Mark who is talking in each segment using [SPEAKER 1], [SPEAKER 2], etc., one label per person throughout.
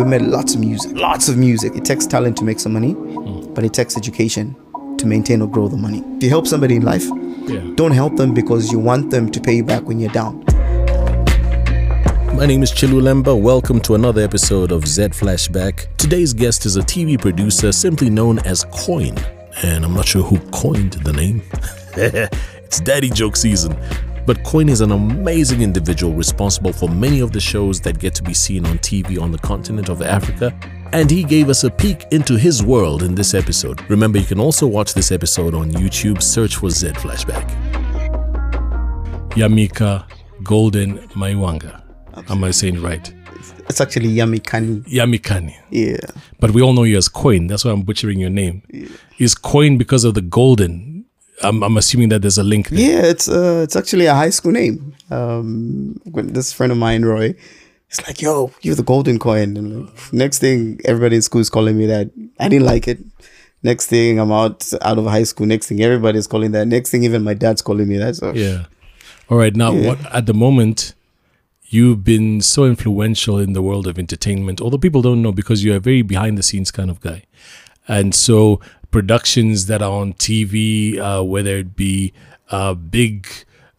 [SPEAKER 1] we made lots of music, lots of music. It takes talent to make some money, hmm. but it takes education to maintain or grow the money. If you help somebody in life,
[SPEAKER 2] Yeah.
[SPEAKER 1] don't help them because you want them to pay you back when you're down.
[SPEAKER 2] My name is Chilu Lemba. Welcome to another episode of Zed Flashback. Today's guest is a TV producer simply known as Coin. And I'm not sure who coined the name. it's daddy joke season. But Coin is an amazing individual responsible for many of the shows that get to be seen on TV on the continent of Africa. And he gave us a peek into his world in this episode. Remember, you can also watch this episode on YouTube. Search for Zed Flashback. Yamika Golden Maiwanga. Am I saying right?
[SPEAKER 1] It's actually Yummy Kani.
[SPEAKER 2] Yamikani.
[SPEAKER 1] Yeah.
[SPEAKER 2] But we all know you as Coin. That's why I'm butchering your name. Is Coin because of the golden? I'm, I'm assuming that there's a link there.
[SPEAKER 1] Yeah, it's uh, it's actually a high school name. Um, this friend of mine, Roy, he's like, "Yo, you're the golden coin." And like, next thing, everybody in school is calling me that. I didn't like it. Next thing, I'm out out of high school. Next thing, everybody's calling that. Next thing, even my dad's calling me that. So
[SPEAKER 2] Yeah. All right. Now,
[SPEAKER 1] Yeah.
[SPEAKER 2] what at the moment, you've been so influential in the world of entertainment, although people don't know because you're a very behind the scenes kind of guy. And so, productions that are on TV, uh, whether it be uh, big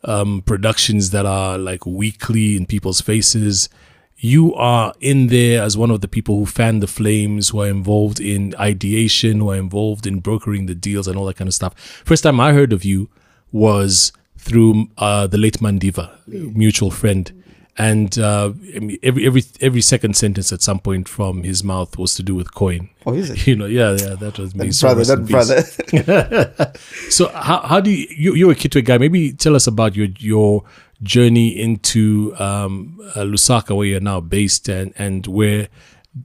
[SPEAKER 2] um, productions that are like weekly in people's faces, you are in there as one of the people who fan the flames, who are involved in ideation, who are involved in brokering the deals and all that kind of stuff. First time I heard of you was through uh, the late Mandiva, mutual friend. And uh, I mean, every every every second sentence at some point from his mouth was to do with coin.
[SPEAKER 1] Oh, is it?
[SPEAKER 2] You know, yeah, yeah, that was me. So
[SPEAKER 1] brother, that brother.
[SPEAKER 2] So how how do you, you you're a Kitwe guy? Maybe tell us about your your journey into um, uh, Lusaka, where you're now based, and and where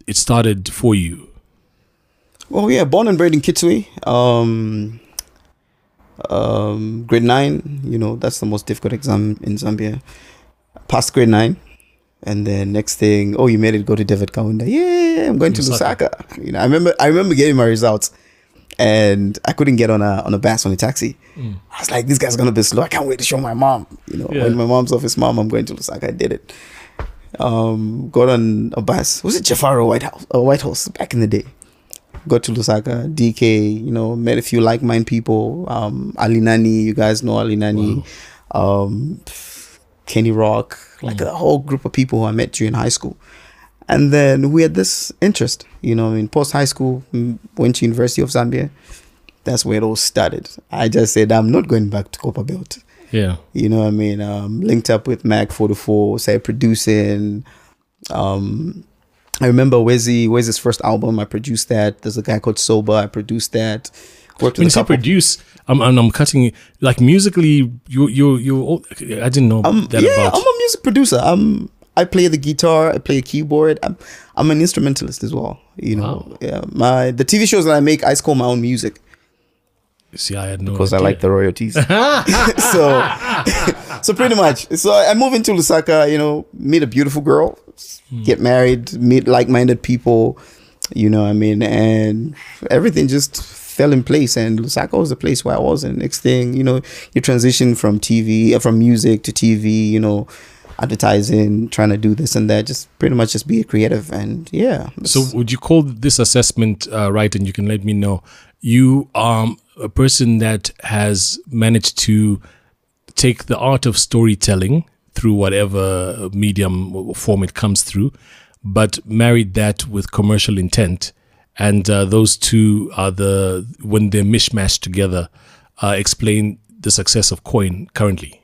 [SPEAKER 2] it started for you.
[SPEAKER 1] Well, yeah, born and bred in Kitwe. Um, um, grade nine. You know that's the most difficult exam in Zambia. Passed grade nine, and then next thing, oh, you made it go to David Kaunda. Yeah, I'm going to
[SPEAKER 2] Lusaka.
[SPEAKER 1] Lusaka. You know, I remember. I remember getting my results, and I couldn't get on a on a bus on a taxi. I was like, this guy's gonna be slow. I can't wait to show my mom. You know,
[SPEAKER 2] Yeah.
[SPEAKER 1] when my mom's office, mom, I'm going to Lusaka. I did it. Um, got on a bus. Was it Jafaro White House? Uh, White House back in the day got to Lusaka, DK, you know, met a few like minded people. Um, Ali Nani, you guys know Ali Nani, um, Kenny Rock, like a whole group of people who I met during high school. And then we had this interest, you know, in post high school, mm, went to University of Zambia. That's where it all started. I just said, I'm not going back to Copper Belt.
[SPEAKER 2] Yeah,
[SPEAKER 1] You know what I mean? Um, linked up with Mag 44, started producing. Um, I remember Wezi, Wezi's first album. I produced that. There's a guy called Soba. I produced that. Worked
[SPEAKER 2] when you say produce, I'm, I'm I'm cutting like musically. You you you. I didn't know
[SPEAKER 1] Um,
[SPEAKER 2] that
[SPEAKER 1] yeah,
[SPEAKER 2] about.
[SPEAKER 1] I'm a music producer. Um, I play the guitar. I play a keyboard. I'm, I'm an instrumentalist as well. You know,
[SPEAKER 2] Wow.
[SPEAKER 1] yeah. My the TV shows that I make, I score my own music
[SPEAKER 2] See, I had no
[SPEAKER 1] because I like the royalties. so, so pretty much. So I move into Lusaka. You know, meet a beautiful girl, get married, meet like-minded people. You know, what I mean, and everything just fell in place. And Lusaka was the place where I was. And next thing, you know, you transition from TV, uh, from music to TV. You know, advertising, trying to do this and that. Just pretty much just be creative. And yeah.
[SPEAKER 2] So would you call this assessment uh, right? And you can let me know. You are a person that has managed to take the art of storytelling through whatever medium or form it comes through, but married that with commercial intent. And uh, those two are the when they're mishmashed together, uh, explain the success of Coin currently.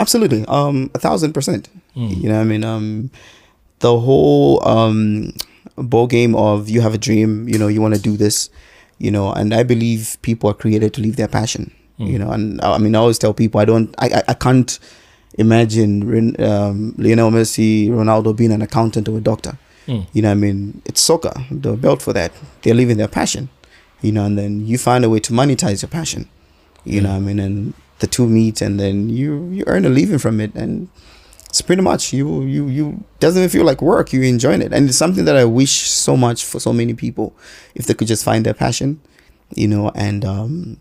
[SPEAKER 1] Absolutely. Um, a thousand percent. You know, I mean, um, the whole um ball game of you have a dream, you know, you want to do this, you know, and I believe people are created to live their passion. You know, and I mean, I always tell people I don't, I, I, I can't imagine um, Lionel Messi, Ronaldo being an accountant or a doctor. You know, what I mean, it's soccer. They're built for that. They're living their passion. You know, and then you find a way to monetize your passion. You know, what I mean, and the two meet, and then you you earn a living from it, and it's pretty much you you you doesn't even feel like work. You're enjoying it, and it's something that I wish so much for so many people, if they could just find their passion, you know, and um,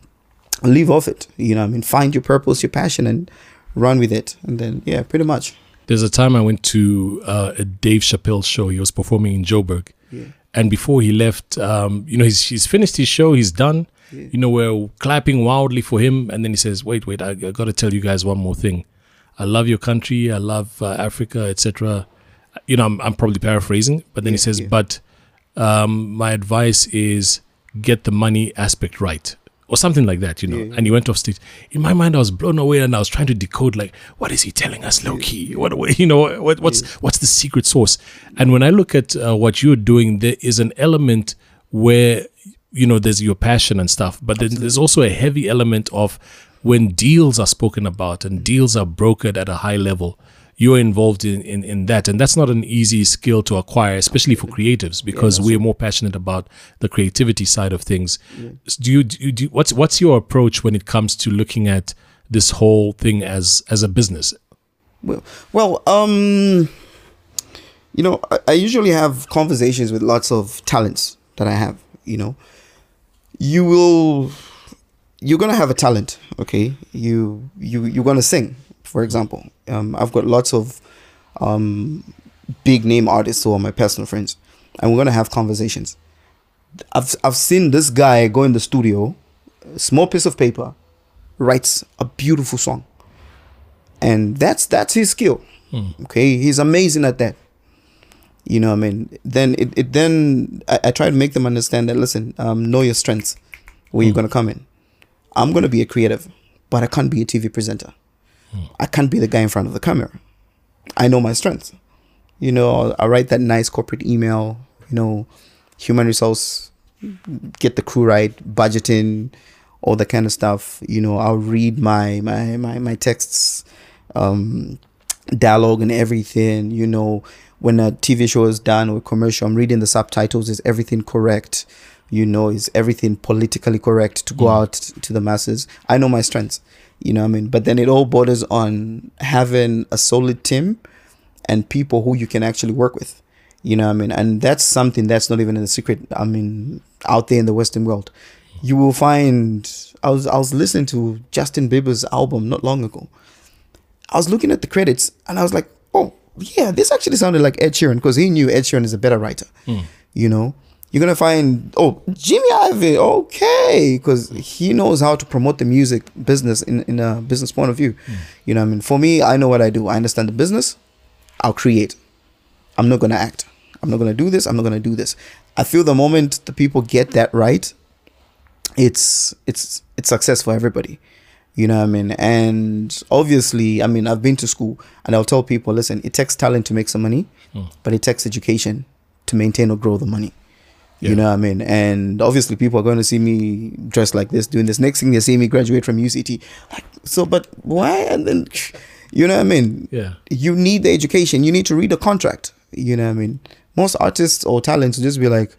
[SPEAKER 1] live off it. You know, what I mean, find your purpose, your passion, and run with it, and then yeah, pretty much.
[SPEAKER 2] There's a time I went to uh, a Dave Chappelle show. He was performing in Joburg,
[SPEAKER 1] Yeah.
[SPEAKER 2] And before he left, um, you know, he's, he's finished his show, he's done. You know, we're clapping wildly for him. And then he says, wait, wait, I, I got to tell you guys one more thing. I love your country. I love uh, Africa, etc. You know, I'm, I'm probably paraphrasing, but then he says,
[SPEAKER 1] yeah.
[SPEAKER 2] but um, my advice is get the money aspect right. Or something like that, you know.
[SPEAKER 1] Yeah.
[SPEAKER 2] And he went off stage. In my mind, I was blown away, and I was trying to decode, like, what is he telling us, low key? What, you know, what, what's what's the secret source? And when I look at uh, what you're doing, there is an element where you know there's your passion and stuff, but then there's also a heavy element of when deals are spoken about and deals are brokered at a high level. You're involved in, in, in that, and that's not an easy skill to acquire, especially for creatives, because we're more passionate about the creativity side of things. Do you, do you do, what's what's your approach when it comes to looking at this whole thing as as a business?
[SPEAKER 1] Well, well, um, you know, I, I usually have conversations with lots of talents that I have. You know, you will, you're gonna have a talent, okay? You you you're gonna sing, for example. Um, I've got lots of um big name artists who are my personal friends, and we're gonna have conversations. I've I've seen this guy go in the studio, small piece of paper, writes a beautiful song. And that's that's his skill. Okay he's amazing at that. You know what i mean? Then it, it then I, I try to make them understand that listen um, know your strengths where you're going to come in. I'm going to be a creative but i can't be a tv presenter i can't be the guy in front of the camera. I know my strengths. You know i write that nice corporate email you know human resource get the crew right budgeting all that kind of stuff. You know i'll read my my my, my texts um dialogue and everything. You know when a tv show is done or commercial i'm reading the subtitles. Is everything correct? You know is everything politically correct to go out to the masses? I know my strengths you know what i mean? But then it all borders on having a solid team and people who you can actually work with. You know what i mean? And that's something that's not even a secret i mean out there in the western world. You will find i was i was listening to justin bieber's album not long ago. I was looking at the credits and I was like, oh, yeah, this actually sounded like Ed Sheeran because he knew Ed Sheeran is a better writer. Hmm. You know, you're going to find, oh, Jimmy Iovine, okay, because he knows how to promote the music business in, in a business point of view. Hmm. You know what I mean? For me, I know what I do. I understand the business, I'll create. I'm not going to act. I'm not going to do this. I'm not going to do this. I feel the moment the people get that right, it's it's it's success for everybody you know what i mean and obviously i mean i've been to school and i'll tell people listen it takes talent to make some money hmm. but it takes education to maintain or grow the money
[SPEAKER 2] Yeah.
[SPEAKER 1] you know what i mean and obviously people are going to see me dressed like this doing this next thing they see me graduate from uct like so but why and then you know what i mean
[SPEAKER 2] Yeah.
[SPEAKER 1] you need the education you need to read the contract you know what i mean most artists or talents will just be like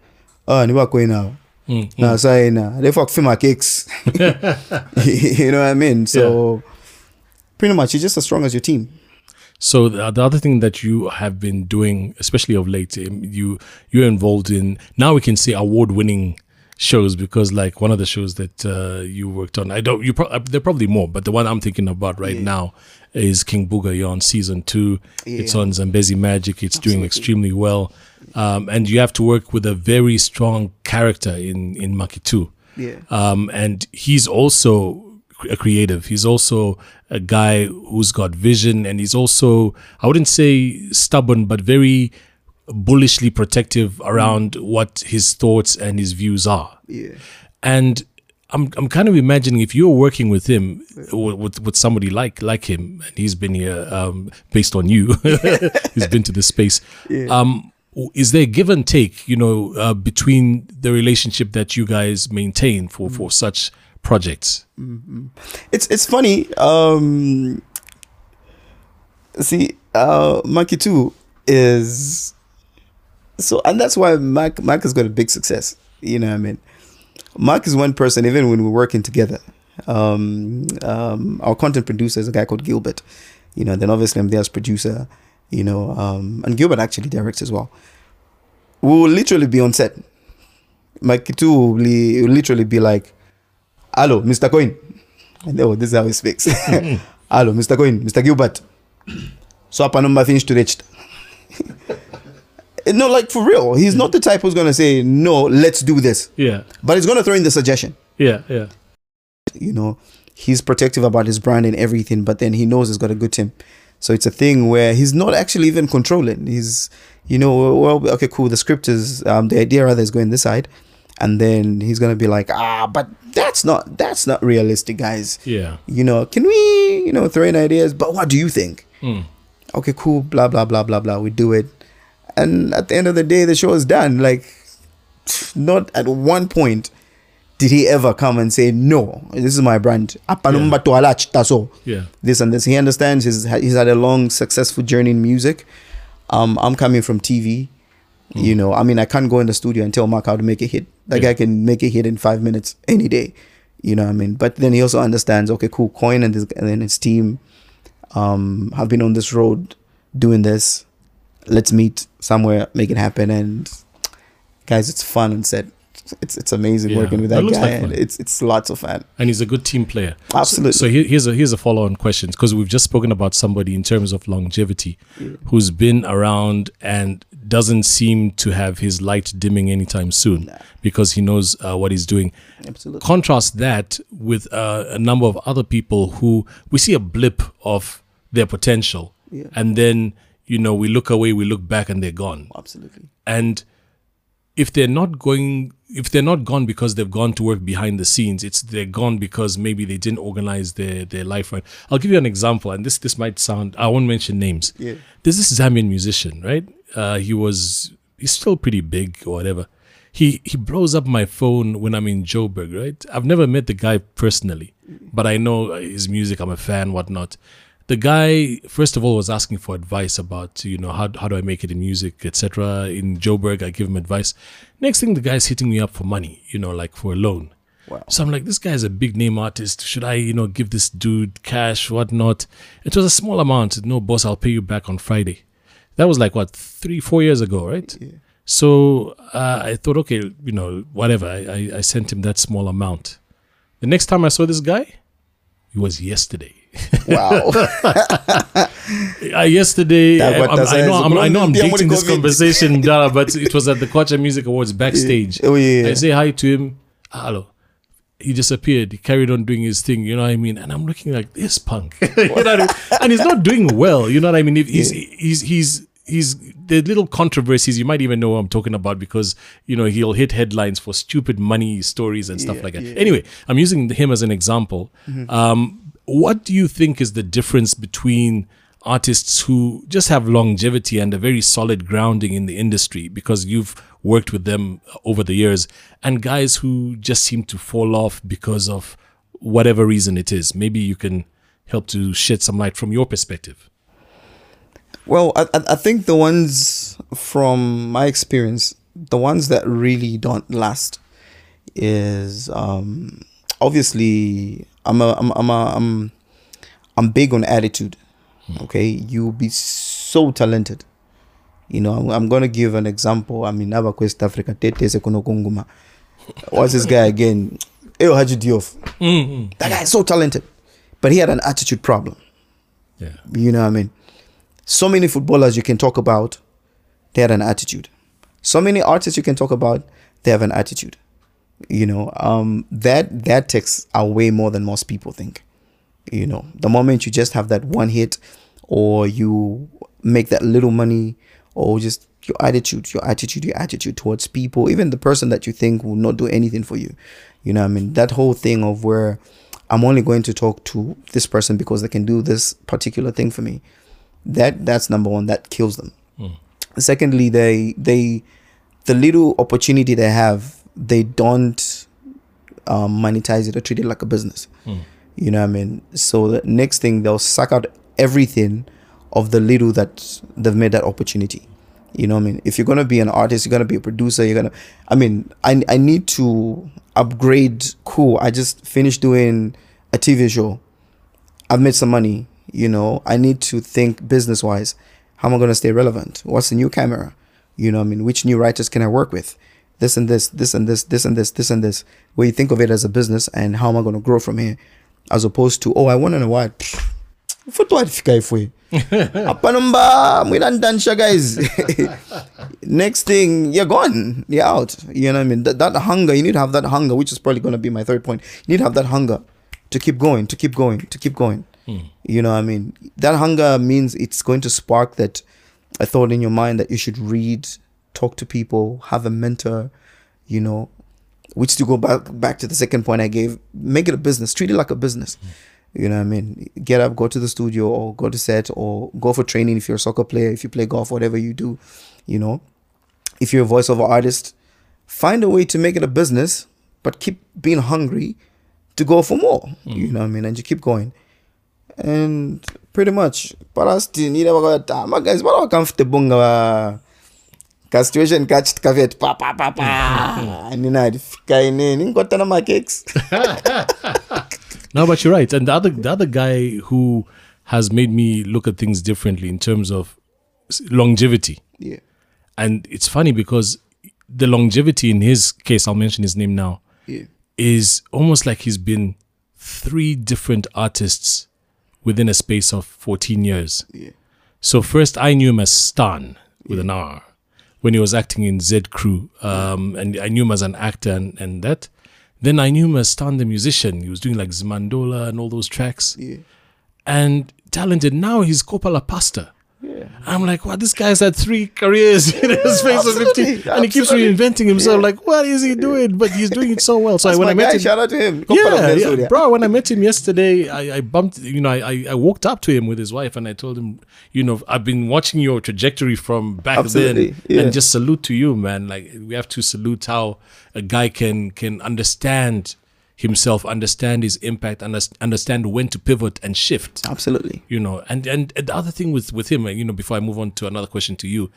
[SPEAKER 1] oh ni going now
[SPEAKER 2] Mm,
[SPEAKER 1] Nah, sorry, nah. They fuck my cakes. you know what I mean? So pretty much you're just as strong as your team.
[SPEAKER 2] So the, the other thing that you have been doing, especially of late, um, you you're involved in now we can say award-winning shows because like one of the shows that uh, you worked on, I don't you pro- uh, there are probably more, but the one I'm thinking about right now is King Booga. You're on season two. It's on Zambezi Magic. It's doing extremely well, um, and you have to work with a very strong character in in Maki Macky 2
[SPEAKER 1] Yeah.
[SPEAKER 2] um, and he's also a creative. He's also a guy who's got vision, and he's also I wouldn't say stubborn, but very bullishly protective around what his thoughts and his views are.
[SPEAKER 1] Yeah.
[SPEAKER 2] And I'm I'm kind of imagining if you're working with him, with with, with somebody like like him, and he's been here um, based on you, he's been to this space. Um, is there give and take, you know, uh, between the relationship that you guys maintain for for such projects?
[SPEAKER 1] It's it's funny. Um see, uh Macky 2 is so and that's why Mac Mac has got a big success. You know what I mean? Mark is one person, even when we're working together. Um, um, our content producer is a guy called Gilbert. You know, then obviously I'm there as producer, you know, um, and Gilbert actually directs as well. We will literally be on set. Macky 2 will will literally be like, Hello, Mr. Coin. Oh, this is how he speaks. Hello, Mr. Coin, Mr. Gilbert. So hapa number finished to reach. No, like for real. He's not the type who's gonna say no. Let's do this,
[SPEAKER 2] Yeah.
[SPEAKER 1] but he's gonna throw in the suggestion.
[SPEAKER 2] Yeah. Yeah.
[SPEAKER 1] You know, he's protective about his brand and everything, but then he knows he's got a good team. So it's a thing where he's not actually even controlling. He's, you know, well, okay, cool. The script is, um, the idea rather is going this side, and then he's gonna be like, ah, but that's not that's not realistic, guys.
[SPEAKER 2] Yeah.
[SPEAKER 1] You know, can we, you know, throw in ideas? But what do you think?
[SPEAKER 2] Mm.
[SPEAKER 1] okay, cool, blah blah blah blah blah. We do it, and at the end of the day, the show is done. Like, not at one point did he ever come and say, "No, this is my brand." All.
[SPEAKER 2] Yeah.
[SPEAKER 1] This and this. He understands. He's he's had a long, successful journey in music. Um, I'm coming from TV. You know, I mean, I can't go in the studio and tell Mark how to make a hit. That
[SPEAKER 2] Yeah.
[SPEAKER 1] guy can make a hit in five minutes any day. You know what I mean? But then he also understands, okay, cool, Coin and, his, and then his team um, have been on this road doing this. Let's meet somewhere, make it happen. And guys, it's fun and set. It's it's amazing
[SPEAKER 2] Yeah,
[SPEAKER 1] working with
[SPEAKER 2] that
[SPEAKER 1] that, guy.
[SPEAKER 2] like
[SPEAKER 1] and it's it's lots of fun.
[SPEAKER 2] and he's a good team player.
[SPEAKER 1] Absolutely.
[SPEAKER 2] So, here, here's a here's a follow on question because we've just spoken about somebody in terms of longevity, who's been around and doesn't seem to have his light dimming anytime soon because he knows uh, what he's doing.
[SPEAKER 1] Absolutely.
[SPEAKER 2] Contrast that with uh, a number of other people who we see a blip of their potential,
[SPEAKER 1] Yeah.
[SPEAKER 2] and then you know we look away, we look back, and they're gone
[SPEAKER 1] Absolutely.
[SPEAKER 2] and if they're not going if they're not gone because they've gone to work behind the scenes it's they're gone because maybe they didn't organize their their life right. I'll give you an example and this this might sound i won't mention names.
[SPEAKER 1] Yeah.
[SPEAKER 2] there's this zambian musician right? Uh he was he's still pretty big or whatever. He he blows up my phone when i'm in joburg right? I've never met the guy personally but i know his music i'm a fan whatnot the guy first of all was asking for advice about you know how, how do i make it in music etc in joburg i give him advice. Next thing the guy's hitting me up for money you know like for a loan.
[SPEAKER 1] Wow.
[SPEAKER 2] so i'm like this guy's a big name artist. Should i you know give this dude cash whatnot? It was a small amount. No boss i'll pay you back on friday. That was like what three four years ago right? So uh, i thought okay you know whatever. I, I, I sent him that small amount. The next time i saw this guy it was yesterday
[SPEAKER 1] Wow.
[SPEAKER 2] uh, yesterday, I, I'm- I know, I'm, I know I'm
[SPEAKER 1] Dia
[SPEAKER 2] dating this conversation, Dara, but it was at the Kwacha Music Awards backstage.
[SPEAKER 1] Oh, yeah, yeah.
[SPEAKER 2] I say hi to him. "Ah, Hello. He disappeared. He carried on doing his thing. You know what I mean? And I'm looking like this punk. you know what I mean? And he's not doing well. You know what I mean? If He's he's he's he's the little controversies. You might even know what I'm talking about because you know he'll hit headlines for stupid money stories and stuff
[SPEAKER 1] Yeah,
[SPEAKER 2] like that.
[SPEAKER 1] yeah. Mm-hmm.
[SPEAKER 2] Anyway, I'm using him as an example. Um, what do you think is the difference between artists who just have longevity and a very solid grounding in the industry because you've worked with them over the years and guys who just seem to fall off because of whatever reason it is? Maybe you can help to shed some light from your perspective.
[SPEAKER 1] Well, I, I think the ones from my experience, the ones that really don't last, is um, obviously I'm a I'm I'm a, I'm I'm big on attitude. Hmm. Okay, you'll be so talented. You know, I'm, I'm gonna give an example. I mean, Aba West Africa, Tete Sekono Kunguma. What's this guy again? El Hadji Diouf. Mm-hmm. That guy is so talented, but he had an attitude problem.
[SPEAKER 2] yeah
[SPEAKER 1] You know what I mean? So many footballers you can talk about, they had an attitude. So many artists you can talk about, they have an attitude. You know, um, that that takes away more than most people think. You know, the moment you just have that one hit, or you make that little money, or just your attitude, your attitude, your attitude towards people, even the person that you think will not do anything for you. You know, I mean, that whole thing of where I'm only going to talk to this person because they can do this particular thing for me. That that's number one. That kills them. Secondly, they they the little opportunity they have, they don't um, monetize it or treat it like a business. You know what I mean? So the next thing they'll suck out everything of the little that they've made that opportunity. You know what I mean? If you're gonna be an artist, you're gonna be a producer, you're gonna I mean, I I need to upgrade cool. I just finished doing a TV show. I've made some money, you know. I need to think business wise. How am I gonna stay relevant? What's the new camera? You know what I mean? Which new writers can I work with? This and this, this and this, this and this, this and this. Where you think of it as a business and how am I gonna grow from here? As opposed to, oh, I won an award. Pfft, futhi wafika ifwe apana mba mwilandanisha guys. Next thing you're gone. You're out. You know what i mean? That, that hunger you need to have that hunger which is probably going to be my third point. You need to have that hunger to keep going to keep going to keep going. Hmm. You know what i mean? That hunger means it's going to spark that a thought in your mind that you should read talk to people have a mentor you know which to go back back to the second point I gave, make it a business, treat it like a business. Hmm. You know what I mean? Get up, go to the studio or go to set or go for training if you're a soccer player, if you play golf, whatever you do, you know. If you're a voiceover artist, find a way to make it a business, but keep being hungry to go for more. Hmm. You know what I mean? And you keep going. And pretty much, but parasti ni never got my guys, what are comfortable uh, nga ka situation kachi tikavet pa pa pa pa. Nina fika ineni ngikotana ma cakes
[SPEAKER 2] No, but you're right. And the other the other guy who has made me look at things differently in terms of longevity.
[SPEAKER 1] yeah.
[SPEAKER 2] And it's funny because the longevity in his case, I'll mention his name now,
[SPEAKER 1] yeah.
[SPEAKER 2] is almost like he's been three different artists within a space of 14 years.
[SPEAKER 1] yeah.
[SPEAKER 2] So first I knew him as Stan with an R when he was acting in Z Crew. Um, and I knew him as an actor and, and that. Then I knew him as Stan the musician. He was doing like Zmandola and all those tracks.
[SPEAKER 1] yeah
[SPEAKER 2] And talented. Now he's Coppola Pasta.
[SPEAKER 1] Yeah
[SPEAKER 2] I'm like, wow, this guy's had three careers in a space of 15.
[SPEAKER 1] absolutely,
[SPEAKER 2] And he keeps reinventing himself. Like, what is he doing? But he's doing it so well. So
[SPEAKER 1] That's
[SPEAKER 2] when I met
[SPEAKER 1] guy
[SPEAKER 2] him,
[SPEAKER 1] shout out to him
[SPEAKER 2] yeah, yeah, bro. When I met him yesterday, I, I bumped. You know, I, I walked up to him with his wife, and I told him, you know, I've been watching your trajectory from back
[SPEAKER 1] Absolutely,
[SPEAKER 2] then,
[SPEAKER 1] yeah.
[SPEAKER 2] and just salute to you, man. Like we have to salute how a guy can can understand himself, understand his impact, understand when to pivot and shift.
[SPEAKER 1] Absolutely.
[SPEAKER 2] You know and, and and the other thing with with him you know before i move on to another question to you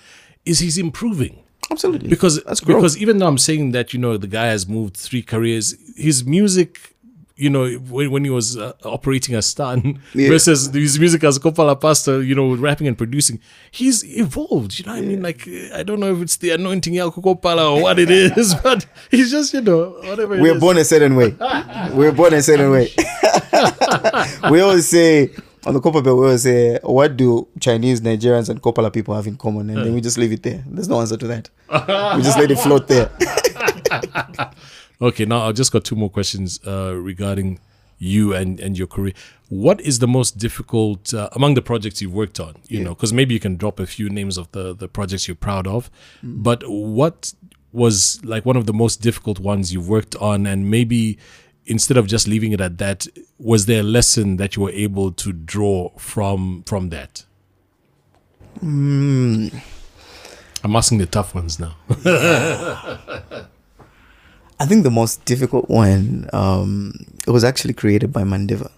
[SPEAKER 2] is he's improving.
[SPEAKER 1] Absolutely.
[SPEAKER 2] Because
[SPEAKER 1] that's growth.
[SPEAKER 2] because even though i'm saying that you know the guy has moved three careers his music you know when, when he was uh, operating as Stan
[SPEAKER 1] Yeah.
[SPEAKER 2] versus his music as Coppola Pasta you know rapping and producing he's evolved you know what I mean like I don't know if it's the anointing El Coppola or what it is but he's just you know whatever
[SPEAKER 1] we're born a certain way we're born a certain way we always say on the Copper Belt, we always say, what do Chinese, Nigerians, and Coppola people have in common? And then we just leave it there. There's no answer to that. we just let it float there.
[SPEAKER 2] Okay, now I've just got two more questions uh, regarding you and, and your career. What is the most difficult uh, among the projects you've worked on? You know, because maybe you can drop a few names of the, the projects you're proud of, but what was like one of the most difficult ones you've worked on? And maybe instead of just leaving it at that, was there a lesson that you were able to draw from from that? I'm asking the tough ones now.
[SPEAKER 1] I think the most difficult one, um, it was actually created by Mandiva.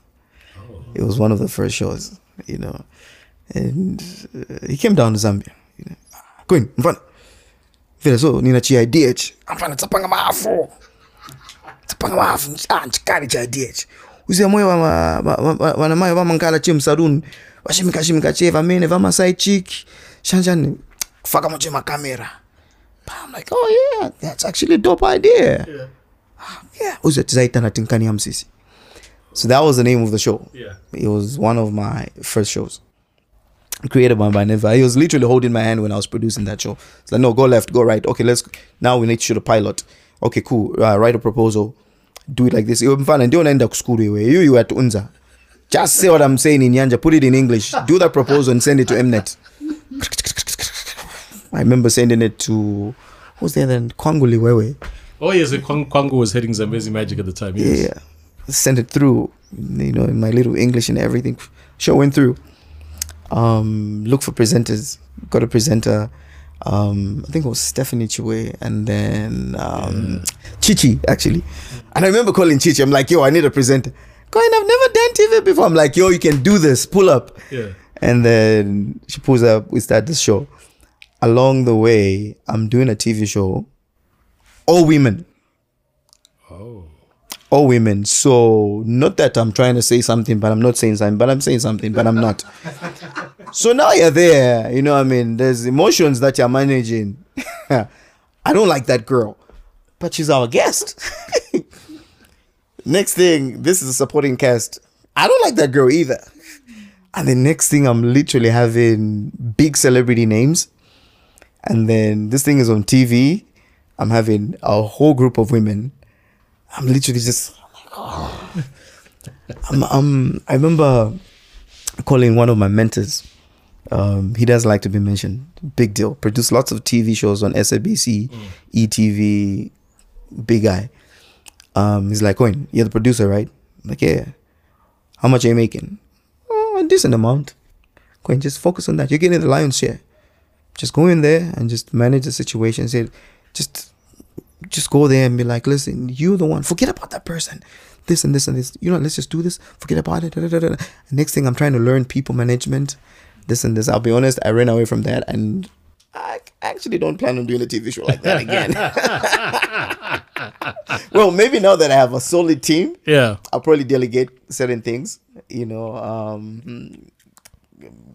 [SPEAKER 1] It was one of the first shows, you know. And uh, he came down to Zambia. You know. Queen, mfana. Vile so nina chi IDH. Mfana tsapanga maafu. Tsapanga maafu. Ah, nchikali cha IDH. Uze moyo wa ma- wa- wa- wa- mayo vama nkala chim sarun. Washimika shimika cheva vamene vama side chick. Shanjani kufaka moche makamera. I'm like, oh yeah, that's actually a dope idea. Yeah. Yeah. Tizaita na. So that was the name of the show.
[SPEAKER 2] Yeah.
[SPEAKER 1] It was one of my first shows. Created by Maneva. He was literally holding my hand when I was producing that show. It's like, no, go left, go right. Okay, let's now we need to shoot a pilot. Okay, cool. Uh, write a proposal. Do it like this. And don't end up school. You you at Unza. Just say what I'm saying in Yanja. Put it in English. Do that proposal and send it to Mnet. I remember sending it to who was there then? Kwanguli Wewe.
[SPEAKER 2] Oh yes, Kwang- Kwango was heading Zambezi Magic at the time. Yes.
[SPEAKER 1] Yeah. Sent it through, you know, in my little English and everything. Show went through. Um, look for presenters. Got a presenter. Um, I think it was Stephanie Chue and then um, Chichi actually. And I remember calling Chichi. I'm like, yo, I need a presenter. Going, I've never done TV before. I'm like, yo, you can do this. Pull up.
[SPEAKER 2] Yeah.
[SPEAKER 1] And then she pulls up. We start the show. Along the way, I'm doing a TV show. All women.
[SPEAKER 2] Oh.
[SPEAKER 1] all women. So not that I'm trying to say something, but I'm not saying something, but I'm saying something, but I'm not. so now you're there, you know what I mean? There's emotions that you're managing. I don't like that girl, but she's our guest. Next thing, this is a supporting cast. I don't like that girl either. And the next thing, I'm literally having big celebrity names. And then this thing is on TV. I'm having a whole group of women. I'm literally just. I'm, I'm, I remember calling one of my mentors. Um, he does like to be mentioned. Big deal. Produced lots of TV shows on SABC, ETV, big guy. Um, he's like, Coin, you're the producer, right? I'm like, yeah. How much are you making? Oh, a decent amount. Coin, just focus on that. You're getting the lion's share. Just go in there and just manage the situation. Say, just, just go there and be like, listen, you're the one. Forget about that person. This and this and this. You know, let's just do this. Forget about it. Da, da, da. Next thing, I'm trying to learn people management. This and this. I'll be honest, I ran away from that and I actually don't plan on doing a TV show like that again. well, maybe now that I have a solid team,
[SPEAKER 2] Yeah.
[SPEAKER 1] I'll probably delegate certain things. You know, um,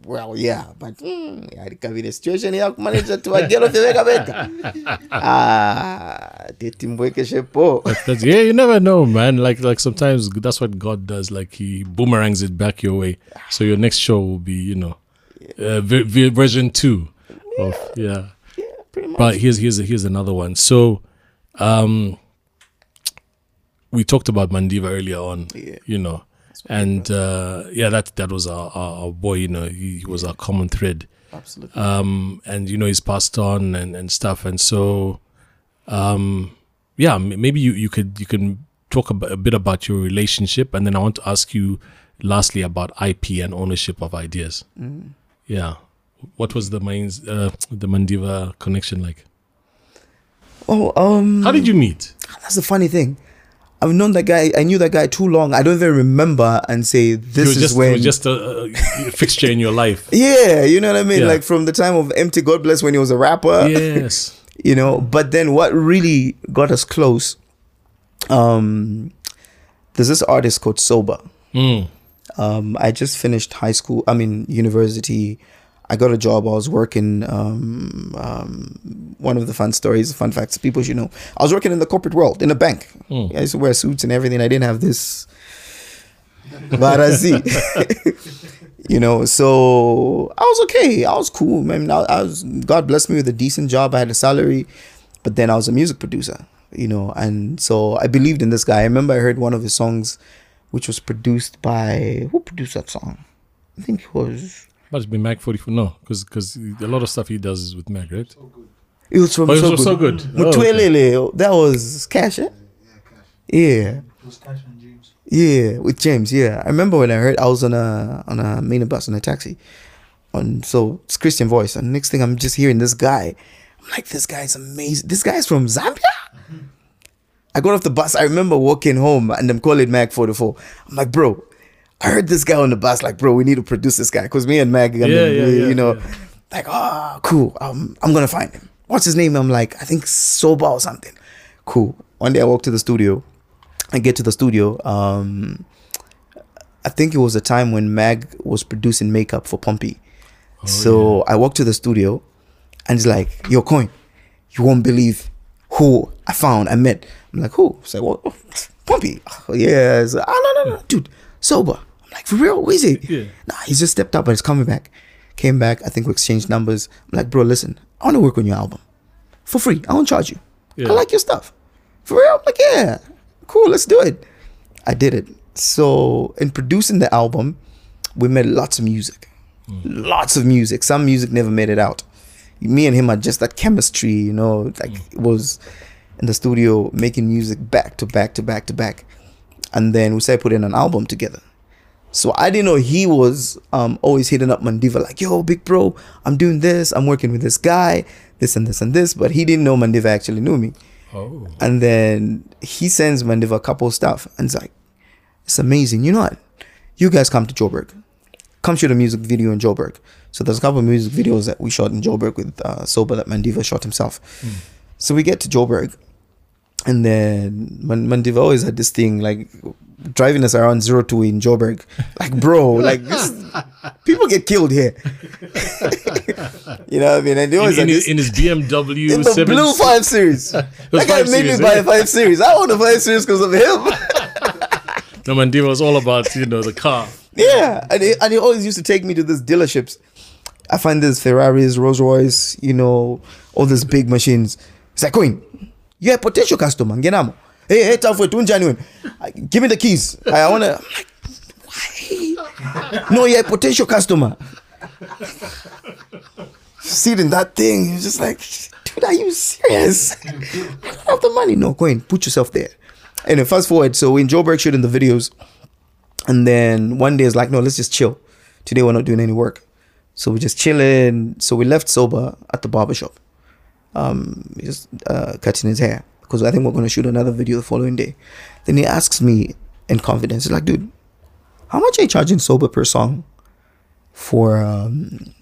[SPEAKER 1] well, yeah, but mm, yeah, it can be the situation here. Manager to a girl of the vega vega. Ah, titimweke shepo.
[SPEAKER 2] That's, yeah, you never know, man. Like like sometimes that's what God does. Like He boomerangs it back your way. So your next show will be, you know, uh, v- v- version two of yeah.
[SPEAKER 1] Yeah, pretty much.
[SPEAKER 2] But here's here's here's another one. So, um, we talked about Mandiva earlier on.
[SPEAKER 1] Yeah.
[SPEAKER 2] You know, and uh, yeah, that that was our, our, our boy. You know, he, he was our common thread.
[SPEAKER 1] Absolutely.
[SPEAKER 2] Um, and you know, he's passed on and and stuff. And so, um, yeah, maybe you you could you can talk a, b- a bit about your relationship, and then I want to ask you lastly about IP and ownership of ideas. Yeah. What was the mains, uh, the Mandiva connection like?
[SPEAKER 1] oh, um,
[SPEAKER 2] How did you meet?
[SPEAKER 1] that's the funny thing. I've known that guy. I knew that guy too long. I don't even remember and say this is
[SPEAKER 2] just, he
[SPEAKER 1] when.
[SPEAKER 2] was just a, a fixture in your life.
[SPEAKER 1] yeah, you know what I mean.
[SPEAKER 2] Yeah.
[SPEAKER 1] Like from the time of Empty God Bless when he was a rapper.
[SPEAKER 2] Yes.
[SPEAKER 1] you know but then what really got us close um there's this artist called Soba
[SPEAKER 2] Mm.
[SPEAKER 1] um i just finished high school i mean university i got a job i was working um, um one of the fun stories fun facts people should know i was working in the corporate world in a bank
[SPEAKER 2] Mm.
[SPEAKER 1] i used to wear suits and everything i didn't have this Barazi. you know, so I was okay. I was cool, man. I, I was God blessed me with a decent job. I had a salary, but then I was a music producer, you know, and so I believed in this guy. I remember I heard one of his songs, which was produced by who produced that song? I think it was
[SPEAKER 2] Must be Mag 44. No, because a lot of stuff he does is with Mag, right?
[SPEAKER 1] it was from
[SPEAKER 2] Oh, it
[SPEAKER 1] so,
[SPEAKER 2] was
[SPEAKER 1] good.
[SPEAKER 2] so good. Oh, okay.
[SPEAKER 1] That was Cash, eh? Yeah.
[SPEAKER 3] It was Cash and James.
[SPEAKER 1] Yeah, with James. Yeah, I remember when I heard I was on a on a minibus on a taxi, on so it's Christian voice, and next thing I'm just hearing this guy. I'm like, this guy's amazing. This guy's from Zambia. I got off the bus. I remember walking home and I'm calling Mag 44. I'm like, bro, I heard this guy on the bus. Like, bro, we need to produce this guy because me and Mag, I mean,
[SPEAKER 2] Yeah, yeah,
[SPEAKER 1] we-
[SPEAKER 2] yeah,
[SPEAKER 1] you know, like, ah, cool. Um, I'm gonna find him. What's his name? I'm like, I think Soba or something. Cool. One day I walk to the studio. I get to the studio. Um, I think it was a time when Mag was producing makeup for Pompi. so I walked to the studio and it's like, yo, coin, you won't believe who I found, I met. I'm like, who? It's like, well, oh, Pompi. Oh, yeah. Like, oh, no, no, no, dude, Soba. Like, for real? Who is he?
[SPEAKER 2] Yeah.
[SPEAKER 1] Nah, he's just stepped up and he's coming back. Came back. I think we exchanged numbers. I'm like, bro, listen, I want to work on your album for free. I won't charge you.
[SPEAKER 2] Yeah.
[SPEAKER 1] I like your stuff. For real? I'm like, yeah, cool, let's do it. I did it. So, in producing the album, we made lots of music. Mm. Lots of music. Some music never made it out. Me and him are just that chemistry, you know, like mm. it was in the studio making music back to back to back to back. And then we started putting an album together. So I didn't know he was um, always hitting up Mandiva like, yo, big bro, I'm doing this. I'm working with this guy, this and this and this. But he didn't know Mandiva actually knew me.
[SPEAKER 2] Oh.
[SPEAKER 1] And then he sends Mandiva a couple of stuff and it's like, it's amazing. You know what? You guys come to Joburg. Come shoot a music video in Joburg. So there's a couple of music videos that we shot in Joburg with uh, Soba that Mandiva shot himself. So we get to Joburg. And then Man- Mandiva always had this thing like driving us around zero two in Joburg. Like, bro, like this, people get killed here. you know what I mean? And they
[SPEAKER 2] In,
[SPEAKER 1] always
[SPEAKER 2] in,
[SPEAKER 1] had
[SPEAKER 2] his, in his BMW
[SPEAKER 1] in the
[SPEAKER 2] 7
[SPEAKER 1] blue five series. that guy made
[SPEAKER 2] series,
[SPEAKER 1] me buy
[SPEAKER 2] eh?
[SPEAKER 1] a five series. I want a five series because of him.
[SPEAKER 2] No, Mandiva was all about, you know, the car.
[SPEAKER 1] Yeah, and he, and he always used to take me to these dealerships. I find these Ferraris, Rolls Royce, you know, all these big machines. It's like, Queen, you're a potential customer. Ngenamo. Hey, hey, tough for genuine. Give me the keys. I wanna. Why? No, you're a potential customer. Seeing that thing, you're just like, dude, are you serious? I don't have the money. No, go in, put yourself there. And then fast forward, so in Joburg shooting the videos, and then one day it's like, no, let's just chill. Today we're not doing any work. So we're just chilling. So we left Soba at the barbershop. Um, just uh, cutting his hair because I think we're going to shoot another video the following day. Then he asks me in confidence, he's like, dude, how much are you charging Soba per song for um,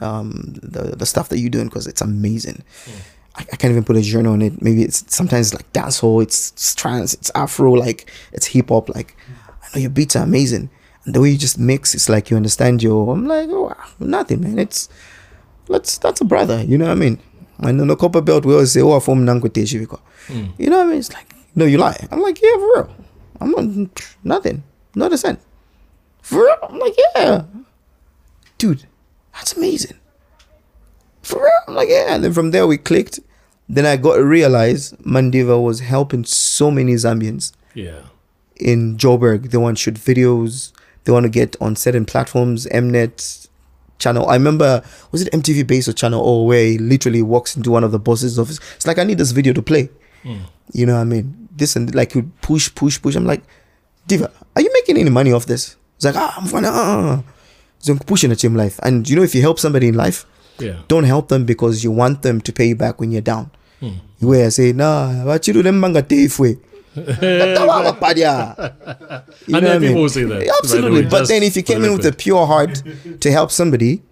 [SPEAKER 1] um, the, the stuff that you're doing? Because it's amazing. I, I can't even put a genre on it. Maybe it's sometimes like dancehall, it's, it's trance, it's afro, like it's hip hop. Like I know your beats are amazing, and the way you just mix, it's like you understand your. I'm like, oh, wow, nothing, man. It's let's that's a brother. You know what I mean? And on the copper belt, we always say, oh, I form Nankwe hmm. You know what I mean? It's like, no, you lie. I'm like, yeah, for real. I'm not nothing, not a cent. For real? I'm like, yeah, dude, that's amazing. For real? I'm like, yeah. And then from there we clicked. Then I got to realize Mandiva was helping so many Zambians
[SPEAKER 2] Yeah.
[SPEAKER 1] in Joburg. They want to shoot videos. They want to get on certain platforms, Mnet channel. I remember, was it MTV Base or Channel O, where he literally walks into one of the boss's office. It's like, I need this video to play. You know what I mean? This and like, you push, push, push. I'm like, Diva, are you making any money off this? It's like, ah, I'm fine. Ah. So I'm pushing a gym life. And you know, if you help somebody in life,
[SPEAKER 2] Yeah.
[SPEAKER 1] don't help them because you want them to pay you back when you're down. Where I say, nah, wachiru lembanga teifwe. Tatawa papadia. You
[SPEAKER 2] And
[SPEAKER 1] know
[SPEAKER 2] then
[SPEAKER 1] what I mean?
[SPEAKER 2] people will say that,
[SPEAKER 1] Absolutely.
[SPEAKER 2] way,
[SPEAKER 1] but then if you came in with a pure heart to help somebody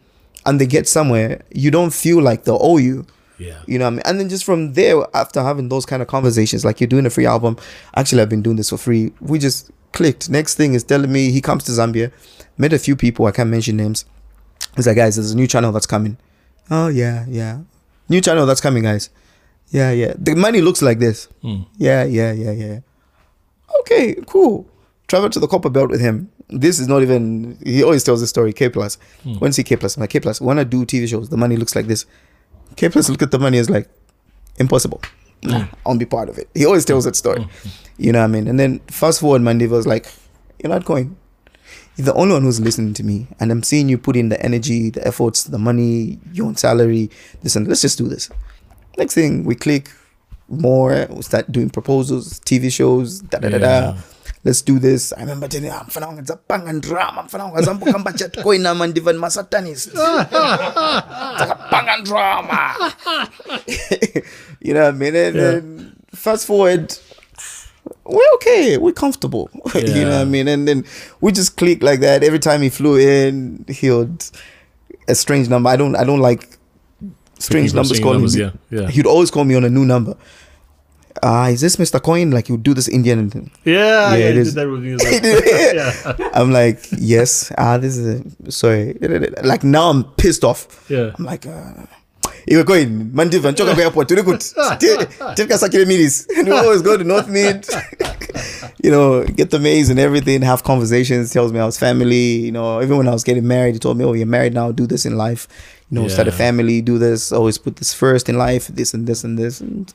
[SPEAKER 1] and they get somewhere, you don't feel like they'll owe you.
[SPEAKER 2] Yeah.
[SPEAKER 1] You know what I mean? And then just from there, after having those kind of conversations, like you're doing a free album, actually, I've been doing this for free. We just clicked. Next thing is telling me he comes to Zambia, met a few people, I can't mention names. He's like, guys, there's a new channel that's coming. Oh, yeah, yeah. New channel that's coming, guys. Yeah, yeah. The money looks like this.
[SPEAKER 2] Hmm.
[SPEAKER 1] Yeah, yeah, yeah, yeah. Okay, cool. Travel to the copper belt with him. This is not even. He always tells the story. K plus. Hmm. When see K plus, I'm like K plus. When I do TV shows, the money looks like this. K plus look at the money as like impossible. Hmm. Nah, I won't be part of it. He always tells that story. Hmm. You know what I mean? And then fast forward, Mandiva was like, "You're not going. You're the only one who's listening to me, and I'm seeing you put in the energy, the efforts, the money, your own salary. Listen, let's just do this." Next thing we click more, we start doing proposals, TV shows, da da da da. Let's do this. I remember telling him, mfana wanga dzapanga drama, mfana wanga zambo kamba chat koina mandiva ni masatanis. Dzakapanga drama. Ah. you know what I mean? And
[SPEAKER 2] Yeah.
[SPEAKER 1] then fast forward, we're okay. We're comfortable. you know what I mean? And then we just click like that. Every time he flew in, he would a strange number. I don't I don't like strange numbers calling
[SPEAKER 2] numbers,
[SPEAKER 1] me.
[SPEAKER 2] yeah, yeah.
[SPEAKER 1] He'd always call me on a new number. Ah, is this Mr. Coin? Like you do this Indian.
[SPEAKER 2] Yeah,
[SPEAKER 1] Yeah,
[SPEAKER 2] yeah,
[SPEAKER 1] it
[SPEAKER 2] he
[SPEAKER 1] is.
[SPEAKER 2] did that with me well. yeah.
[SPEAKER 1] I'm like, yes. Ah, this is a, sorry. Like now I'm pissed off.
[SPEAKER 2] Yeah.
[SPEAKER 1] I'm like, uh, you were going Mandiva and Choka Airport. Tuli good. Tifka Sakire Midis. And we always go to Northmead. you know, get the maize and everything, have conversations, tells me I was family. You know, even when I was getting married, he told me, Oh, you're married now, do this in life. You know, start a family, do this, always put this first in life, this and this and this. And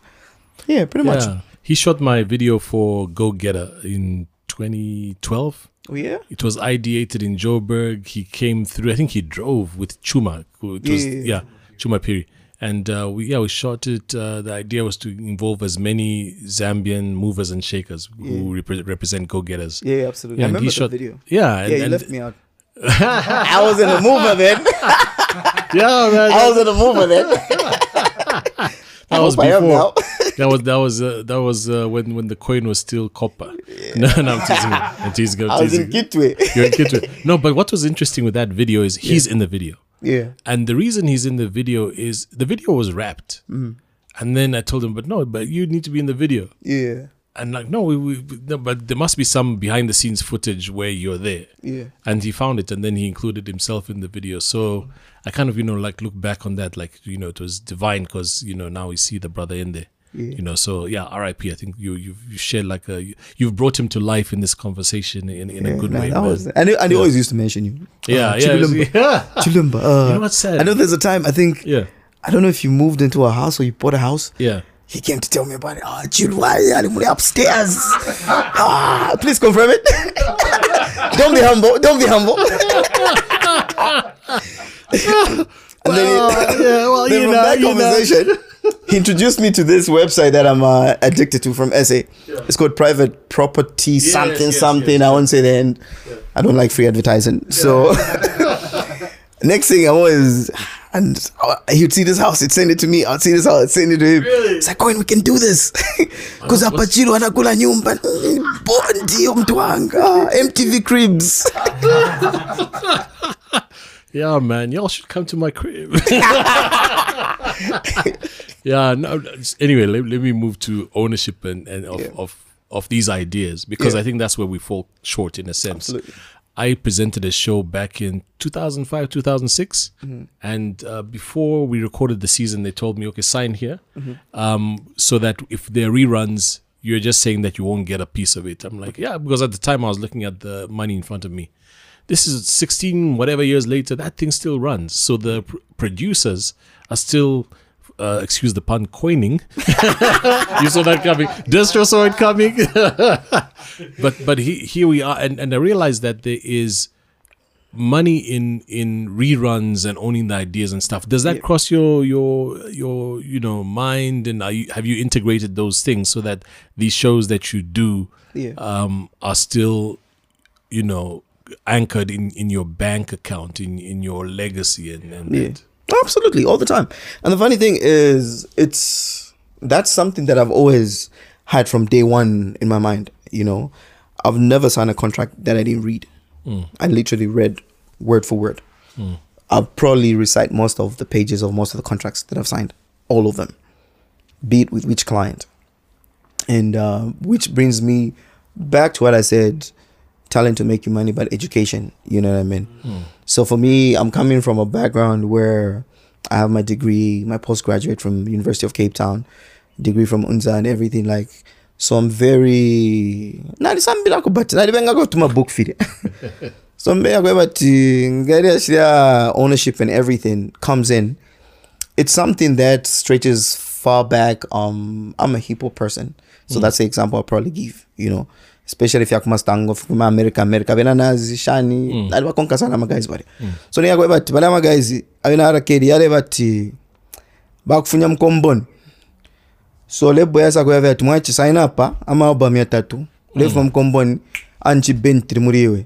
[SPEAKER 1] yeah, pretty much.
[SPEAKER 2] He shot my video for Go Getter in 2012.
[SPEAKER 1] Oh, yeah?
[SPEAKER 2] It was ideated in Joburg. He came through. I think he drove with Chuma. It was
[SPEAKER 1] Yeah.
[SPEAKER 2] yeah, Chuma Piri. And uh, we yeah we shot it. Uh, the idea was to involve as many Zambian movers and shakers who repre- represent go getters.
[SPEAKER 1] Yeah, absolutely. I
[SPEAKER 2] and
[SPEAKER 1] remember
[SPEAKER 2] he
[SPEAKER 1] the
[SPEAKER 2] shot
[SPEAKER 1] video.
[SPEAKER 2] Yeah, and,
[SPEAKER 1] Yeah, you
[SPEAKER 2] and-
[SPEAKER 1] left me out. I was in the mover then.
[SPEAKER 2] yeah, man.
[SPEAKER 1] I was in the mover then.
[SPEAKER 2] that was
[SPEAKER 1] I am
[SPEAKER 2] before. that was that was uh, that was uh, when when the coin was still copper. No, no, I'm teasing. I'm teasing. I'm
[SPEAKER 1] I was in. Kitwe.
[SPEAKER 2] You're in Kitwe. No, but what was interesting with that video is he's in the video.
[SPEAKER 1] Yeah.
[SPEAKER 2] And the reason he's in the video is the video was wrapped.
[SPEAKER 1] Mm-hmm.
[SPEAKER 2] And then I told him, but no, but you need to be in the video.
[SPEAKER 1] Yeah.
[SPEAKER 2] And like, no, we, we, no, but there must be some behind the scenes footage where you're there.
[SPEAKER 1] Yeah.
[SPEAKER 2] And he found it and then he included himself in the video. So I kind of, you know, like look back on that, like, you know, it was divine because, you know, now we see the brother in there.
[SPEAKER 1] Yeah.
[SPEAKER 2] You know, so yeah, R.I.P. I think you you've you shared like a you've brought him to life in this conversation in, in a good
[SPEAKER 1] nah,
[SPEAKER 2] way.
[SPEAKER 1] that
[SPEAKER 2] man.
[SPEAKER 1] was, and he, and he always used to mention you.
[SPEAKER 2] yeah,
[SPEAKER 1] Uh,
[SPEAKER 2] yeah,
[SPEAKER 1] Chilumba.
[SPEAKER 2] yeah,
[SPEAKER 1] Chilumba. Uh,
[SPEAKER 2] You know what's sad?
[SPEAKER 1] I know there's a time, I think,
[SPEAKER 2] yeah,
[SPEAKER 1] I don't know if you moved into a house or you bought a house.
[SPEAKER 2] yeah.
[SPEAKER 1] He came to tell me about it. Oh, Jude, why are you upstairs? ah, please confirm it. don't be humble. Don't be humble. and then, he,
[SPEAKER 2] yeah, well,
[SPEAKER 1] then
[SPEAKER 2] you
[SPEAKER 1] from
[SPEAKER 2] know,
[SPEAKER 1] that
[SPEAKER 2] you know.
[SPEAKER 1] he introduced me to this website that I'm uh, addicted to from SA. It's called Private Property something
[SPEAKER 2] yes,
[SPEAKER 1] something.
[SPEAKER 2] yes,
[SPEAKER 1] I won't say the end. I don't like free advertising. So next thing I was, and he'd see this house, he'd send it to me. I'd see this house, I'd send it to him.
[SPEAKER 2] Really?
[SPEAKER 1] It's like, Coin, we can do this. Because hapa chilo anakula nyumba. Bo- Ndio mtu wangu. Ah, MTV Cribs.
[SPEAKER 2] Yeah, man, y'all should come to my crib. yeah. No, anyway, let, let me move to ownership and, and of,
[SPEAKER 1] Yeah.
[SPEAKER 2] of of these ideas because
[SPEAKER 1] Yeah.
[SPEAKER 2] I think that's where we fall short in a sense.
[SPEAKER 1] Absolutely.
[SPEAKER 2] I presented a show back in 2005, 2006.
[SPEAKER 1] Mm-hmm.
[SPEAKER 2] And uh, before we recorded the season, they told me, okay, sign here.
[SPEAKER 1] Mm-hmm.
[SPEAKER 2] Um, so that if there are reruns, you're just saying that you won't get a piece of it. I'm like, yeah, because at the time I was looking at the money in front of me. This is 16, whatever years later, that thing still runs. So the pr- producers are still. Uh, excuse the pun, coining. you saw that coming. Destro saw it coming. but but he, here we are, and, and I realized that there is money in in reruns and owning the ideas and stuff. Does that cross your your your you know mind? And are you, have you integrated those things so that these shows that you do
[SPEAKER 1] Yeah.
[SPEAKER 2] um, are still you know anchored in in your bank account in in your legacy and, and
[SPEAKER 1] Yeah.
[SPEAKER 2] that-
[SPEAKER 1] Absolutely, all the time. And the funny thing is, it's that's something that I've always had from day one in my mind. You know, I've never signed a contract that I didn't read. Mm. I literally read word for word. Mm. I'll probably recite most of the pages of most of the contracts that I've signed, all of them, be it with which client. And uh, which brings me back to what I said talent to make you money, but education. You know what I mean? Mm. So for me, I'm coming from a background where I have my degree, my postgraduate from University of Cape Town, degree from UNZA and everything like. So I'm very nali sambila ko but nali benga go to my book feed. so I'm go but ngari ownership and everything comes in. It's something that stretches far back. Um, I'm a hip hop person, so that's the example I'll probably give. You know, especially if fma America, America, bena nazi shani, nali bakonka sana ama guys mm. So niyakwe vati vala bala avena arakeli yale vati vakufunya mkomboni. So lebo yasa kwa vya tumwachi sign up ama album yatatu ulefuma mm. mkomboni anchi bentri muriwe.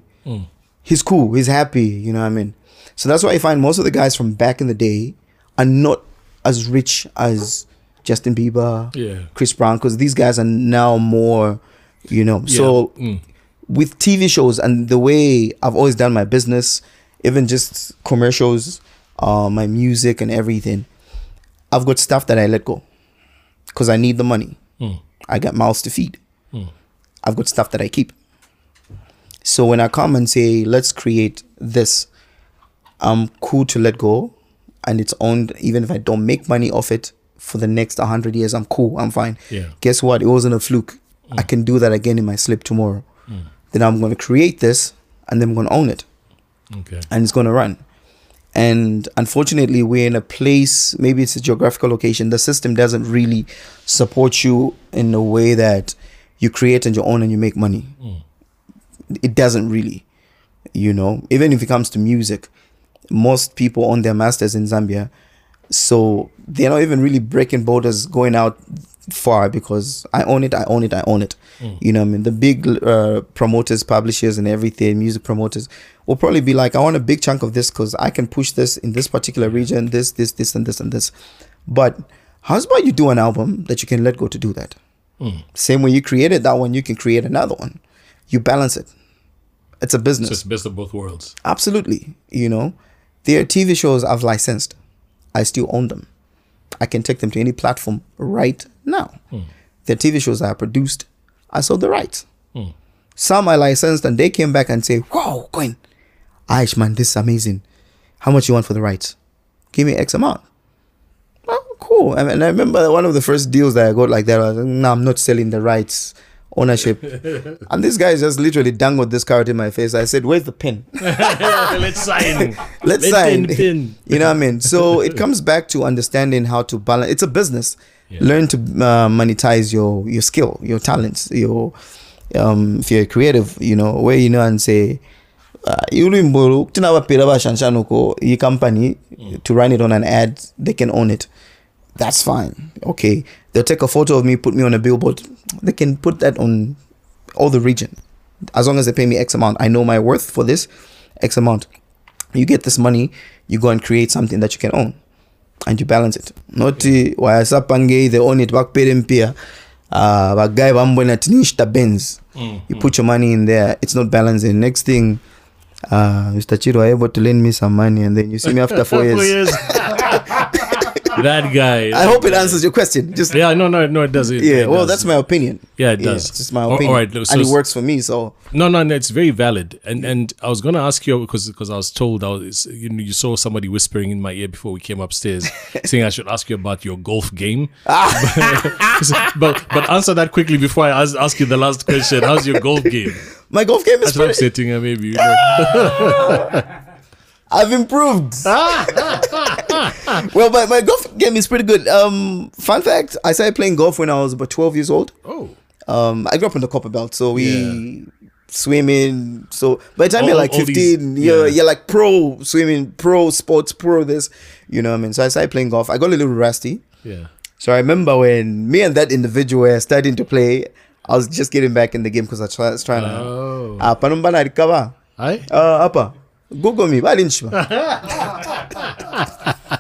[SPEAKER 1] He's cool, he's happy, you know what I mean? So that's why I find most of the guys from back in the day are not as rich as Justin Bieber,
[SPEAKER 2] Yeah.
[SPEAKER 1] Chris Brown, because these guys are now more, you know. So
[SPEAKER 2] Mm.
[SPEAKER 1] with TV shows and the way I've always done my business, even just commercials, uh, my music and everything, I've got stuff that I let go because I need the money.
[SPEAKER 2] Mm.
[SPEAKER 1] I got mouths to feed. I've got stuff that I keep. So when I come and say, let's create this, I'm cool to let go and it's owned, even if I don't make money off it for the next 100 years, I'm cool, I'm fine.
[SPEAKER 2] Yeah.
[SPEAKER 1] Guess what? It wasn't a fluke. I can do that again in my sleep tomorrow. Hmm. Then I'm going to create this and then I'm going to own it
[SPEAKER 2] Okay.
[SPEAKER 1] and it's going to run. And unfortunately, we're in a place, maybe it's a geographical location, the system doesn't really support you in a way that you create and you own and you make money. Hmm. It doesn't really, you know, even if it comes to music, most people own their masters in Zambia. So they're not even really breaking borders going out far because I own it, I own it, I own it. You know, what I mean, the big uh, promoters, publishers, and everything, music promoters will probably be like, I want a big chunk of this because I can push this in this particular region, this, this, this, and this, and this. But how's about you do an album that you can let go to do that? Same way you created that one, you can create another one. You balance it. It's a business.
[SPEAKER 2] It's best of both worlds.
[SPEAKER 1] Absolutely. You know, there are TV shows I've licensed. I still own them. I can take them to any platform right now. Hmm. There are TV shows I produced. I sold the rights. Hmm. Some I licensed and they came back and say, Wow, Coin, Aish man, this is amazing. How much you want for the rights? Give me X amount. Well, cool. I mean, I remember one of the first deals that I got like that. I was no, I'm not selling the rights, ownership. and this guy is just literally dangled this carrot in my face. I said, "Where's the pin?
[SPEAKER 2] Let's sign.
[SPEAKER 1] Let's
[SPEAKER 2] Let
[SPEAKER 1] sign."
[SPEAKER 2] pin,
[SPEAKER 1] you know what I mean? So it comes back to understanding how to balance. It's a business.
[SPEAKER 2] Yeah.
[SPEAKER 1] Learn to uh, monetize your your skill, your talents, your um if you're creative, you know, where you know and say uh, iluimbulu tinavapira vashanshana uko iyi company to run it on an ad they can own it that's fine. Okay. They'll take a photo of me put me on a billboard. They can put that on all the region. As long as they pay me x amount. I know my worth for this x amount. You get this money you go and create something that you can own. And you balance it. Not why uh, they own it. Bakupere mpia uh, vagayi vambona tinishita benz you put your money in there. It's not balancing. Next thing uh, mr chiro are able to lend me some money? And then you see me after four years
[SPEAKER 2] that guy.
[SPEAKER 1] i hope it answers your question just
[SPEAKER 2] Yeah, no, no, no, it does. It,
[SPEAKER 1] yeah
[SPEAKER 2] it
[SPEAKER 1] well
[SPEAKER 2] does.
[SPEAKER 1] that's my opinion
[SPEAKER 2] Yeah, it does.
[SPEAKER 1] it's just my opinion
[SPEAKER 2] all right, so-
[SPEAKER 1] and it works for me so
[SPEAKER 2] No, no, no, it's very valid. And and I was gonna ask you because because I was told I was you know you saw somebody whispering in my ear before we came upstairs saying I should ask you about your golf game. Ah. but but answer that quickly before I ask, ask you the last question. How's your golf game?
[SPEAKER 1] my golf game is
[SPEAKER 2] That's
[SPEAKER 1] pretty,
[SPEAKER 2] setting her maybe. You know.
[SPEAKER 1] i've improved well my, my golf game is pretty good. Um fun fact i started playing golf when i was about 12 years old.
[SPEAKER 2] Oh,
[SPEAKER 1] um i grew up in the copper belt so we swimming so by the time
[SPEAKER 2] All-
[SPEAKER 1] you're like 15
[SPEAKER 2] these-
[SPEAKER 1] you're,
[SPEAKER 2] yeah.
[SPEAKER 1] you're like pro swimming pro sports pro this you know what i mean? So i started playing golf. I got a little rusty.
[SPEAKER 2] Yeah.
[SPEAKER 1] so i remember when me and that individual were starting to play i was just getting back in the game because i try- was trying to
[SPEAKER 2] Oh,
[SPEAKER 1] ah panombana recover
[SPEAKER 2] hi.
[SPEAKER 1] uh apa? Google me balinchima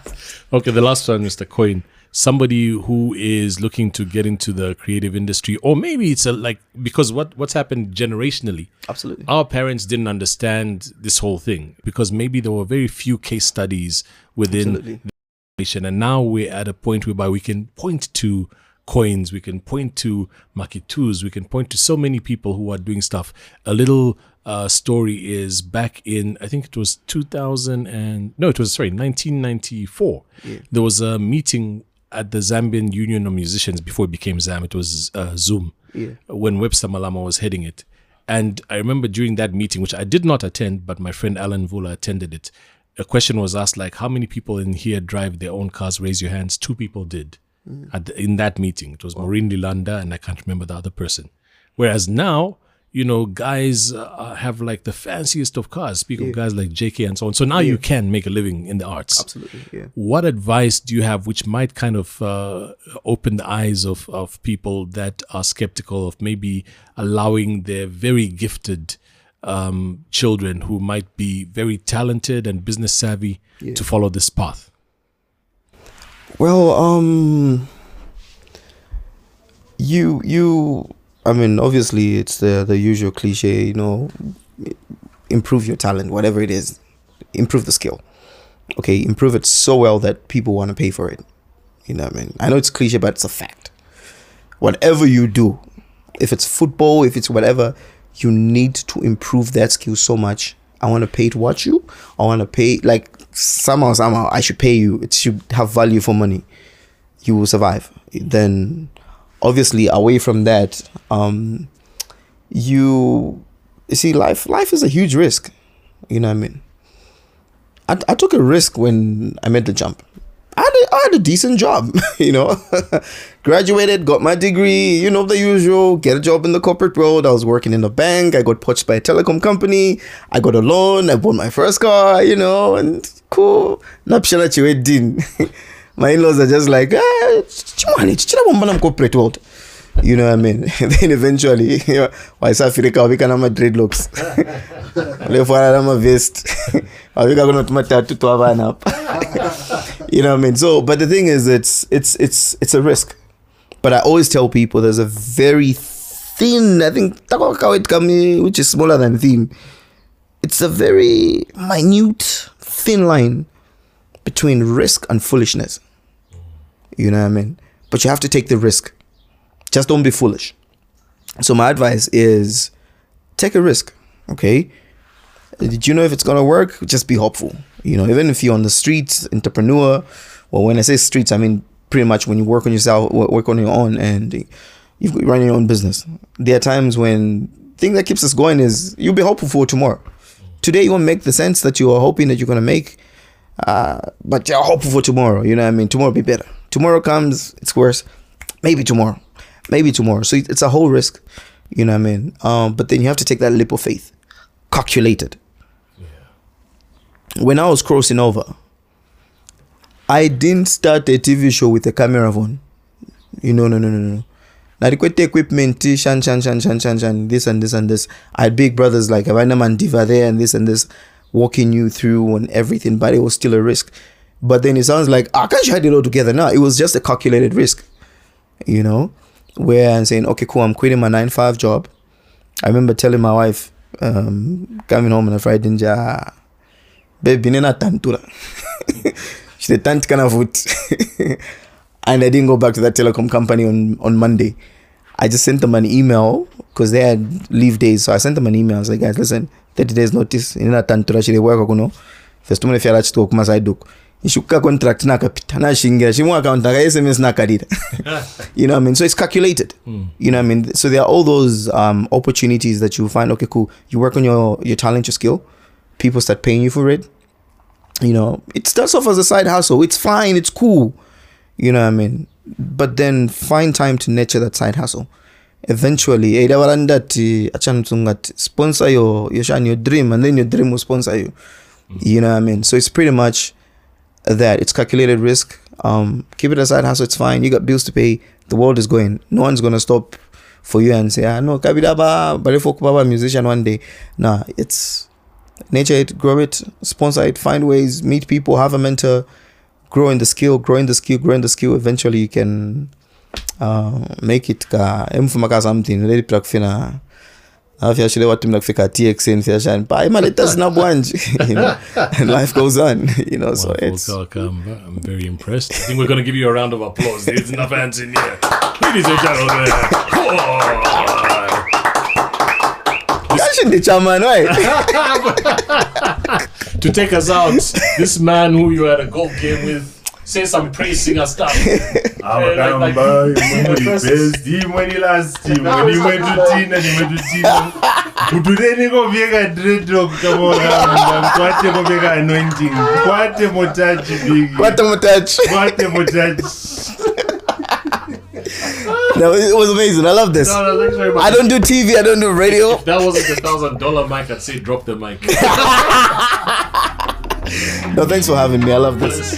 [SPEAKER 2] Okay, the last one, Mr. Coin. Somebody who is looking to get into the creative industry, or maybe it's a like because what what's happened generationally.
[SPEAKER 1] absolutely
[SPEAKER 2] Our parents didn't understand this whole thing because maybe there were very few case studies within
[SPEAKER 1] Absolutely.
[SPEAKER 2] the and now we're at a point whereby we can point to coins, we can point to Macky 2s, we can point to so many people who are doing stuff. A little uh, story is back in I think it was 2000 and no, it was sorry 1994. There was a meeting at the Zambian Union of Musicians before it became ZAM. It was uh, ZUM
[SPEAKER 1] Yeah.
[SPEAKER 2] when Webster Malama was heading it. And I remember during that meeting, which I did not attend, but my friend Alan Vula attended it. A question was asked like, "How many people in here drive their own cars? Raise your hands." Two people did at the, in that meeting. It was Maureen Lilanda and I can't remember the other person. Whereas now, you know, guys uh, have like the fanciest of cars. Speak of guys like JK and so on. So now you can make a living in the arts.
[SPEAKER 1] absolutely yeah
[SPEAKER 2] What advice do you have which might kind of uh, open the eyes of, of people that are skeptical of maybe allowing their very gifted um, children who might be very talented and business savvy to follow this path?
[SPEAKER 1] Well, um, you you, I mean, obviously it's the the usual cliche, you know, improve your talent, whatever it is, improve the skill. Okay, improve it so well that people want to pay for it. You know what I mean? I know it's cliche, but it's a fact. Whatever you do, if it's football, if it's whatever, you need to improve that skill so much. I want to pay to watch you. I want to pay like somehow, somehow I should pay you. It should have value for money. You will survive. Then, obviously, away from that, um, you, you see, life life is a huge risk. You know what I mean? I, I took a risk when I made the jump. I had a, I had a decent job, you know. Graduated, got my degree, you know, the usual, get a job in the corporate world. I was working in a bank. I got poached by a telecom company. I got a loan. I bought my first car, you know, and cool. Napshana chiwedin. My in-laws are just like, ah, chimani, chichira bomba na corporate world. You know what I mean? then eventually, waisafirika wavika nama dreadlocks Ulefana nama vest Wavika kuna tumatatu twavana you know what I mean? So, but the thing is, it's it's it's it's a risk. But I always tell people there's a very thin, I think, which is smaller than thin. It's a very minute, thin line between risk and foolishness. You know what I mean? But you have to take the risk. Just don't be foolish. So my advice is take a risk. Okay. Did you know if it's gonna work? Just be hopeful. You know, even if you're on the streets, entrepreneur. Well, when I say streets, I mean pretty much when you work on yourself, work on your own, and you run your own business. There are times when thing that keeps us going is you'll be hopeful for tomorrow. Today you won't make the sense that you are hoping that you're gonna make, uh, but you're hopeful for tomorrow. You know what I mean? Tomorrow will be better. Tomorrow comes, it's worse. Maybe tomorrow, maybe tomorrow. So it's a whole risk. You know what I mean? Um, but then you have to take that leap of faith, calculated. When I was crossing over, I didn't start a TV show with a camera phone. You know, no, no, no, no. Now the equipment, shan, shan, shan, shan, shan, shan, this and this and this. I had big brothers like Avana and Diva there and this and this, walking you through and everything, but it was still a risk. But then it sounds like I can't had it all together. now. it was just a calculated risk. You know, where I'm saying, okay, cool, I'm quitting my nine five job. I remember telling my wife, um, coming home on a Friday, nja, baby, nina tantura. She said, tant of foot. and I didn't go back to that telecom company on, on Monday. I just sent them an email because they had leave days. So I sent them an email. I was like, guys, listen, 30 days notice. Nina tantura chile work kuno. First tumune fiala chito kuma side duk. Ishuka contract nakapita nashingira shimu account naka SMS nakalira. you know what I mean? So it's calculated. You know what I mean? So there are all those um, opportunities that you find, okay, cool. You work on your, your talent, your skill. People start paying you for it. You know, it starts off as a side hustle. It's fine. It's cool. You know what I mean? But then find time to nurture that side hustle. Eventually, eh, ndati achana mtungati sponsor your your shine your dream and then your dream will sponsor you. You know what I mean? So it's pretty much that. It's calculated risk. Um, keep it aside, side hustle. It's fine. You got bills to pay. The world is going. No one's gonna stop for you and say, ah no, kabidaba, but if baba musician one day. Nah, it's nature it, grow it, sponsor it, find ways, meet people, have a mentor, grow in the skill, grow in the skill, grow in the skill. Eventually, you can uh, make it ka something pra kufina afya shile watu mnakufika TXN fyashani pa tasina bwanji you know and life goes on you know so
[SPEAKER 2] Wonderful,
[SPEAKER 1] it's
[SPEAKER 2] Kalakamba. I'm very impressed. I think we're going to give you a round of applause. There's enough hands in here. Ladies and gentlemen. Come on.
[SPEAKER 1] Yashi chairman right
[SPEAKER 2] to take us out, this man who you had a golf game with, say some praise singer stuff.
[SPEAKER 3] amakamba imwe muri best imwe ni last imwe ni mwetu tina ni mwetu tina kutureni kopfeka dreadlock kamoramba mkwate kopfeka anointing. Kwate motachi big
[SPEAKER 1] what am touch
[SPEAKER 3] kwate motachi
[SPEAKER 1] no it was amazing. I love this.
[SPEAKER 2] No, no, thanks very much.
[SPEAKER 1] I don't do TV I don't do radio.
[SPEAKER 2] If that wasn't the thousand dollar mic, I'd say drop the mic.
[SPEAKER 1] no thanks for having me. I love this